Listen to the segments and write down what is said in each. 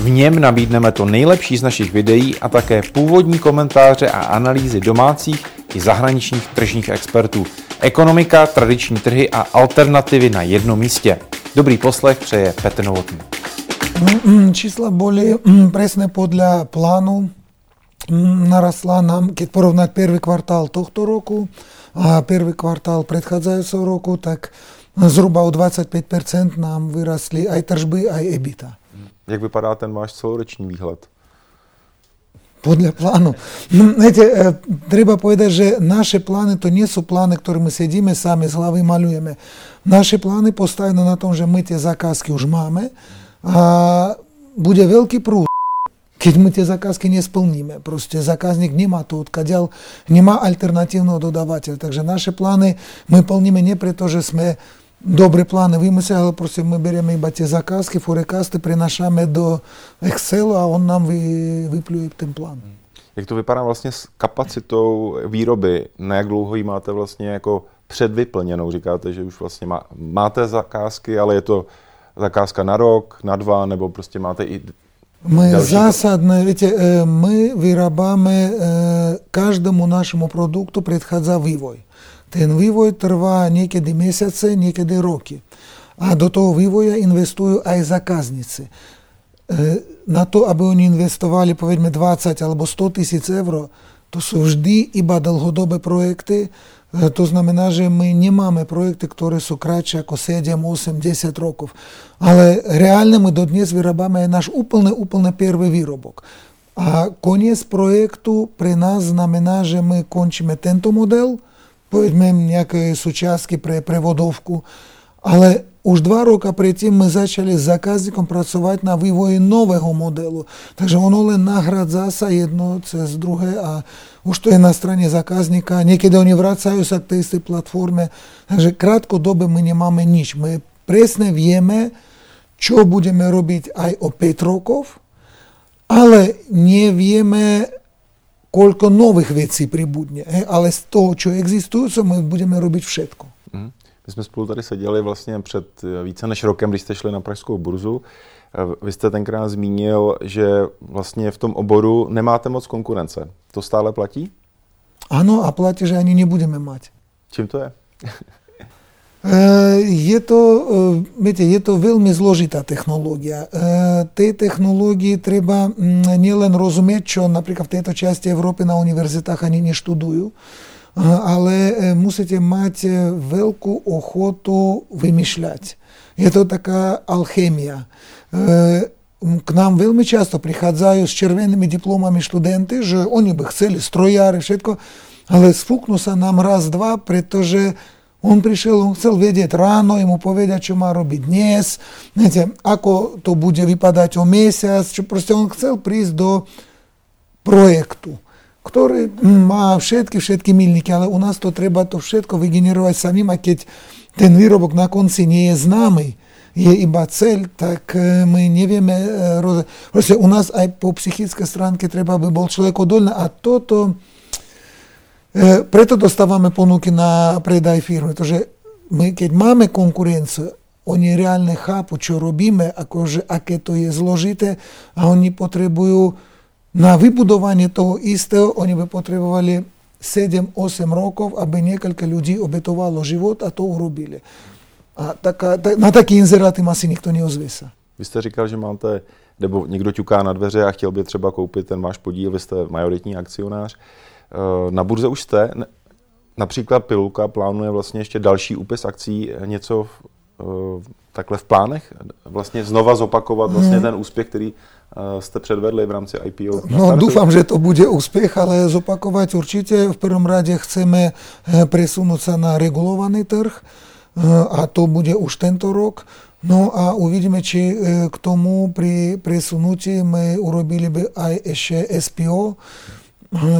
V něm nabídneme to nejlepší z našich videí a také původní komentáře a analýzy domácích i zahraničních tržních expertů. Ekonomika, tradiční trhy a alternativy na jednom místě. Dobrý poslech přeje Petr Novotný. Mm, mm, čísla byly mm, přesně podle plánu. Narasla nám, když porovnat první kvartál tohoto roku a první kvartál předcházejícího roku, tak zhruba o 25% nám vyrostly i tržby, i EBITDA. Jak vypadá ten váš celoroční výhled? Podľa plánu. Viete, treba povedať, že naše plány to sú plány, ktoré my sedíme sami z hlavy malujeme. Naše plány postavené na tom, že my tie zakázky už máme a bude veľký prúd keď my tie zakázky nesplníme. Proste zákazník nemá to odkaďal, nemá alternatívneho dodávateľa. Takže naše plány my plníme nie preto, že sme dobré plány vymysleli, ale proste my berieme iba tie zakázky, forecasty, prinašame do Excelu a on nám vy, vypluje ten plán. Jak to vypadá vlastně s kapacitou výroby? Na jak dlouho ji máte vlastně jako předvyplněnou? Říkáte, že už vlastně má, máte zakázky, ale je to zakázka na rok, na dva, nebo prostě máte i My zásadné, viete, my vyrábame, každému našemu produktu predchádza vývoj. Ten vývoj триває niekedy mesiace, niekedy roky. A do toho vývoja investujú aj zákazníci. Na to, aby oni investovali, povedzme, 20 або 100 тисяч євро, to завжди vždy iba dlhodobé проекти. Е, то знамена, що ми не маємо проєкти, які су краще, як 7, 8, 10 років. Але реально ми до днес виробляємо наш уповне, уповне перший виробок. А конець проєкту при нас знамена, що ми кончимо тенто модель, povedzme nejaké súčiastky pre prevodovku, ale už dva roka predtým my začali s zákazníkom pracovať na vývoji nového modelu. Takže ono len nahradza sa jedno cez druhé a už to je na strane zákazníka. Niekedy oni vracajú sa k tej istej platforme. Takže krátkodobé my nemáme nič. My presne vieme, čo budeme robiť aj o 5 rokov, ale nevieme, koľko nových vecí pribudne. Ale z toho, čo existujúce, my budeme robiť všetko. Mm. My jsme spolu tady seděli vlastně před více než rokem, když jste šli na Pražskou burzu. Vy jste tenkrát zmínil, že vlastně v tom oboru nemáte moc konkurence. To stále platí? Ano a platí, že ani nebudeme mať. Čím to je? Е, є то е, є то вельми зложита технологія. Е, те технології треба не лише розуміти, що, наприклад, в тій часті Європи на університетах вони не штудують, але мусите мати велику охоту вимішляти. Є то така алхемія. К нам вельми часто приходять з червоними дипломами студенти, що вони б хотіли строяри, все, але сфукнуться нам раз-два, тому що robiť dnes, viete, ako to bude vypadať o mesiac, čo proste on chcel prísť do projektu, ktorý má všetky, všetky milníky, ale u nás to treba to všetko vygenerovať samým, a keď ten výrobok na konci nie je známy, je iba cel, tak my nevieme, proste u nás aj po psychické stránke treba, aby bol človek odolný a toto preto dostávame ponuky na predaj firmy, pretože my keď máme konkurenciu, oni reálne chápu, čo robíme, akože, aké to je zložité a oni potrebujú na vybudovanie toho istého, oni by potrebovali 7-8 rokov, aby niekoľko ľudí obetovalo život a to urobili. A taká, ta, na taký inzerát im asi nikto neozve sa. Vy jste říkal, že máte, nebo někdo ťuká na dveře a chtěl by třeba koupit ten váš podíl, vy jste majoritní akcionář. Na burze už jste. Například Pilulka plánuje vlastně ještě další úpis akcí, něco takhle v plánech? Vlastně znova zopakovat vlastně ten úspěch, který jste předvedli v rámci IPO? No dúfam, že to bude úspech, ale zopakovať určite. V prvom rade chceme presunúť sa na regulovaný trh. a to bude už tento rok. No a uvidíme, či k tomu pri presunutí my urobili by aj ešte SPO,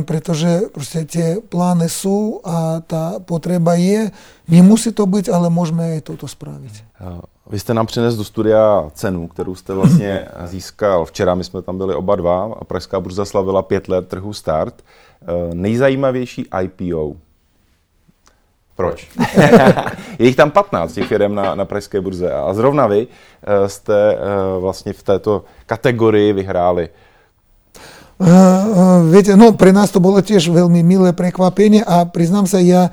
pretože proste tie plány sú a tá potreba je. Nemusí to byť, ale môžeme aj toto spraviť. Vy jste nám přinesl do studia cenu, kterou jste vlastně získal včera, my jsme tam byli oba dva a Pražská burza slavila pět let trhu start. Nejzajímavější IPO. Proč? je jich tam 15 těch firm na, na Pražské burze a zrovna vy jste vlastně v této kategorii vyhráli. Viete, no pre nás to bolo tiež veľmi milé prekvapenie a priznám sa, ja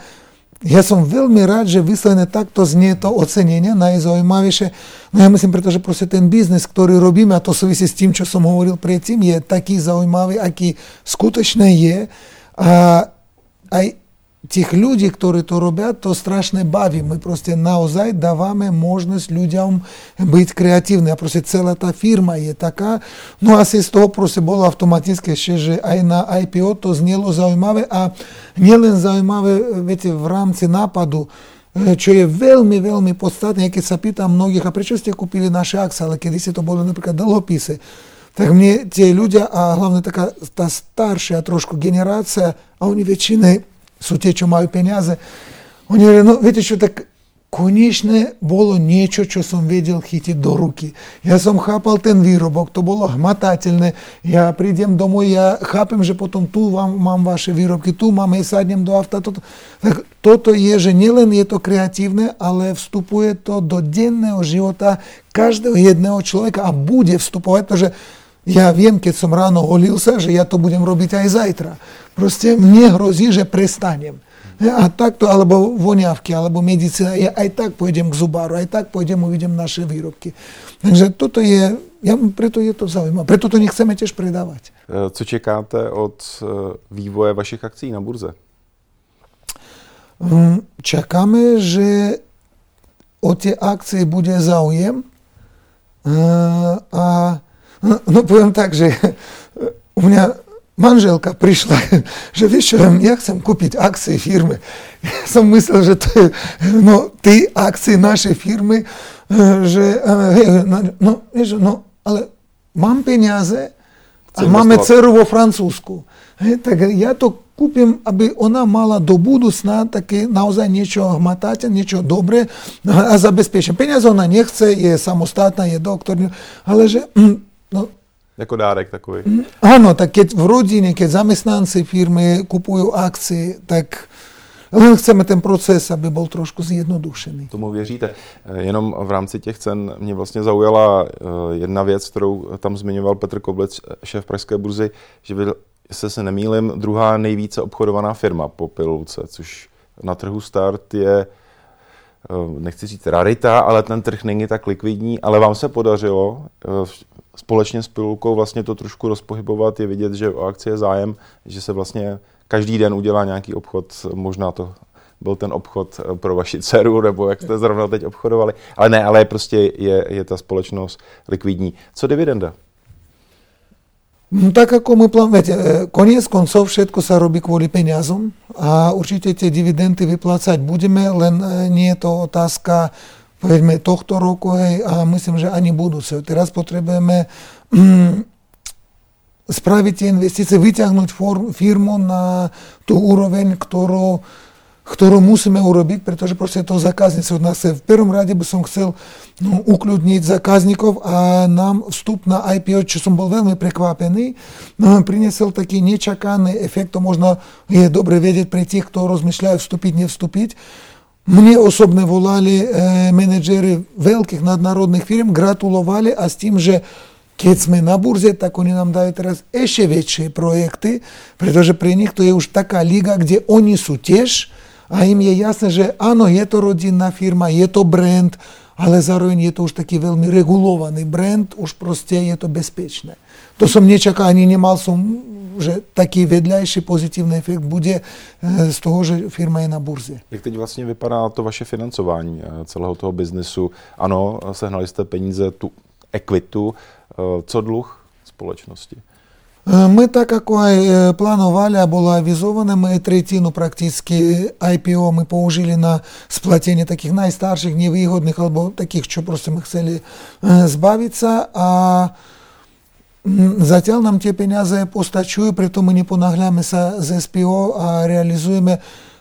ja som veľmi rád, že vyslené takto znie to ocenenie najzaujímavejšie. No ja myslím, pretože proste ten biznes, ktorý robíme, a to súvisí s tým, čo som hovoril predtým, je taký zaujímavý, aký skutočne je. A aj тех людей, которые то робят, то страшно бави. Мы просто наозай даваме можность людям быть креативны. А просто целая та фирма є така. Ну а з того просто було автоматично ще ж ай на IPO, то зняло займаве, а не лише займаве віте, в рамці нападу, э, що є вельми, вельми подстатне, яке запита многих, а при чому купили наші акції, але колись то були, наприклад, долгописи. Так мне те люди, а главное такая та старшая трошку генерация, а у них с utječom penjaze. On je reno, vidite što tako, Конечно, було нічого, що сам видел хіті до руки. Я сам хапав тен виробок, то було гмотательне. Я прийдем домой, я хапим же потом ту вам, мам ваші виробки, ту мам і саднім до авто. То, так, то, то є же не лен є то креативне, але вступує то до денного живота кожного єдного чоловіка, а буде вступувати, то же я вім, кед рано голився, що я то будем робити, а і завтра. Proste mne hrozí, že prestanem. A takto, alebo voňavky, alebo medicína, ja aj tak pôjdem k zubáru, aj tak pôjdem, uvidím naše výrobky. Takže toto je, ja, preto je to zaujímavé. Preto to nechceme tiež predávať. Co čekáte od vývoje vašich akcí na burze? Čakáme, že o tie akcie bude záujem. A no poviem tak, že u mňa Манжелка прийшла, що вечором я хочу купити акції фірми. Я сам мислив, що ти, ну, ти акції нашої фірми, що, э, э, э, ну, ну, але мам пенязе, а маме церво французьку. Так я то купим, аби вона мала до будусна таки наузай нічого гматати, нічого добре, а забезпечення. Пеняз вона не хоче, є самостатна, є доктор, але же, ну, jako dárek takový. Áno, tak keď v rodine, keď zamestnanci firmy kupujú akcie, tak chceme ten proces, aby byl trošku zjednodušený. Tomu věříte. Jenom v rámci těch cen mě vlastně zaujala jedna věc, kterou tam zmiňoval Petr Koblec, šéf Pražské burzy, že byl, jestli se nemýlim, druhá nejvíce obchodovaná firma po pilulce, což na trhu start je nechci říct rarita, ale ten trh není tak likvidní, ale vám se podařilo společně s pilulkou vlastně to trošku rozpohybovat, je vidět, že o akci je zájem, že se vlastně každý den udělá nějaký obchod, možná to byl ten obchod pro vaši dceru, nebo jak jste zrovna teď obchodovali. Ale ne, ale prostě je, je ta společnost likvidní. Co dividenda? No, tak ako my plánujeme, koniec koncov všetko sa robí kvôli peniazom a určite tie dividendy vyplácať budeme, len nie je to otázka povedzme tohto roku hej, a myslím, že ani budúce. Teraz potrebujeme mm, spraviť tie investície, vyťahnuť firmu na tú úroveň, ktorú, ktorú musíme urobiť, pretože proste to zákazníci od nás. V prvom rade by som chcel no, ukľudniť zákazníkov a nám vstup na IPO, čo som bol veľmi prekvapený, nám priniesol taký nečakaný efekt, to možno je dobre vedieť pre tých, kto rozmýšľajú vstúpiť, nevstúpiť, Мне osobne volali e, menedžeri veľkých nadnárodných firm, gratulovali a s tým, že keď sme na burze, tak oni nám dajú teraz ešte väčšie projekty, pretože pre nich to je už taká liga, kde oni sú tiež a im je jasné, že áno, je to rodinná firma, je to brand, ale zároveň je to už taký veľmi regulovaný brand, už proste je to bezpečné. To som nečakal, ani nemal som že taký vedľajší pozitívny efekt bude eh, z toho, že firma je na burze. Jak teď vlastně vypadá to vaše financování eh, celého toho biznesu? Ano, sehnali jste peníze, tu ekvitu. Eh, co dluh společnosti? Ми так як е, планували, а було авізовано, ми третину практично IPO ми положили на сплатення таких найстарших, невигодних, або таких, що просто ми хотіли е, збавитися, а Затяг нам ті пенязи постачує, при тому не понаглямися з СПО, а реалізуємо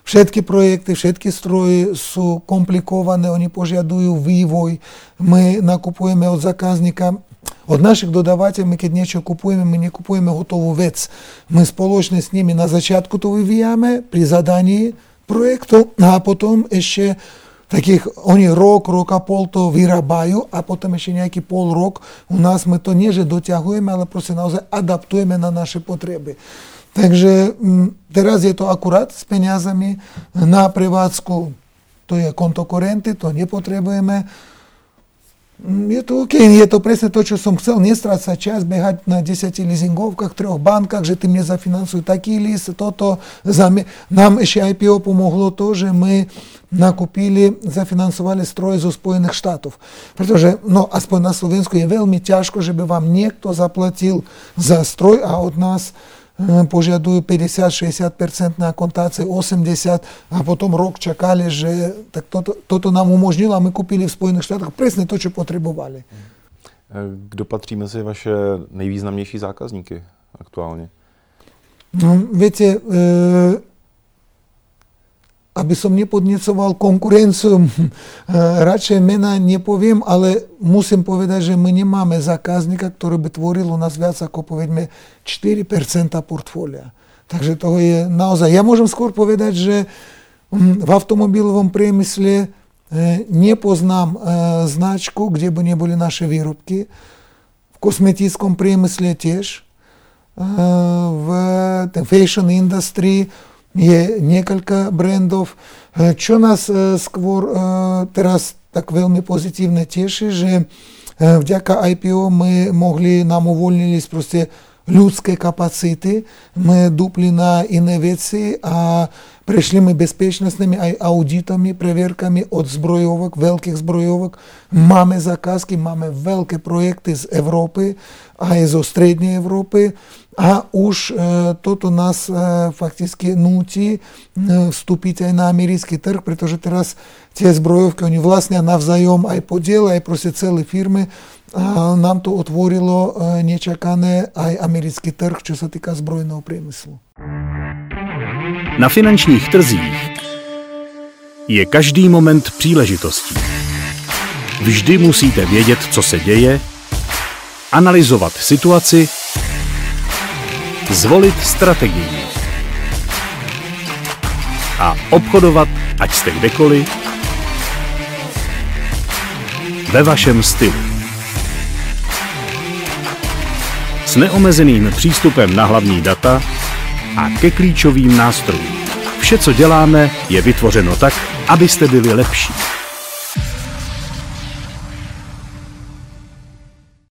Všetky проєкти, všetky stroje sú komplikované, oni požiadujú vývoj. My nakupujeme від zákazníka От наших додавателів, ми нічого купуємо, ми не купуємо готову вец. Ми сполучні з ними на початку то вивіяємо при заданні проєкту, а потім ще rok a pol to vyrábajú a potom ešte nejaký pol rok u nás my to nie, že doťahujeme, ale proste naozaj adaptujeme na naše potreby. Takže teraz je to akurát s peniazami na prevádzku. To je konto korenty, to nepotrebujeme. Это окей, это пресно то, что сам хотел, не стратить час, бегать на 10 лизинговках, трех банках, же ты мне зафинансуй такие лисы, то-то. Нам еще IPO помогло тоже, мы накупили, зафінансували строй з Успоєних Штатів. Притоже, ну, а на Словенську є вельми тяжко, щоб вам ніхто заплатив за строй, а от нас od nás požadujú 50-60% na kontácie 80 a potom rok čakali, že tak toto, toto nám umožnilo a my kúpili v Spojených štátoch presne to, čo potrebovali. Kdo patří mezi vaše nejvýznamnější zákazníky aktuálně? No, viete, e, aby som nepodnecoval konkurenciu, radšej mena nepoviem, ale musím povedať, že my nemáme zákazníka, ktorý by tvoril u nás viac ako povedme 4% portfólia. Takže toho je naozaj. Ja môžem skôr povedať, že v automobilovom priemysle nepoznám značku, kde by neboli naše výrobky. V kosmetickom priemysle tiež. V fashion industrii je niekoľka brendov. що нас е, skôr е, teraz tak veľmi pozitívne teší, že vďaka IPO my могли нам uvoľnili proste людські капацити, ми дуплі на інновації, а прийшли ми безпечнісними аудитами, перевірками від збройовок, великих збройовок. Маємо заказки, маємо великі проекти з Європи, а й з Острідньої Європи. A už toto nás fakticky nutí vstúpiť aj na americký trh, pretože teraz tie zbrojovky, oni vlastnia navzájom aj podiel, aj proste celé firmy. A nám to otvorilo nečakané aj americký trh, čo sa týka zbrojného priemyslu. Na finančních trzích je každý moment příležitostí. Vždy musíte vědět, co se děje, analyzovat situaci zvolit strategii a obchodovat, ať jste kdekoliv, ve vašem stylu. S neomezeným přístupem na hlavní data a ke klíčovým nástrojům. Vše, co děláme, je vytvořeno tak, abyste byli lepší.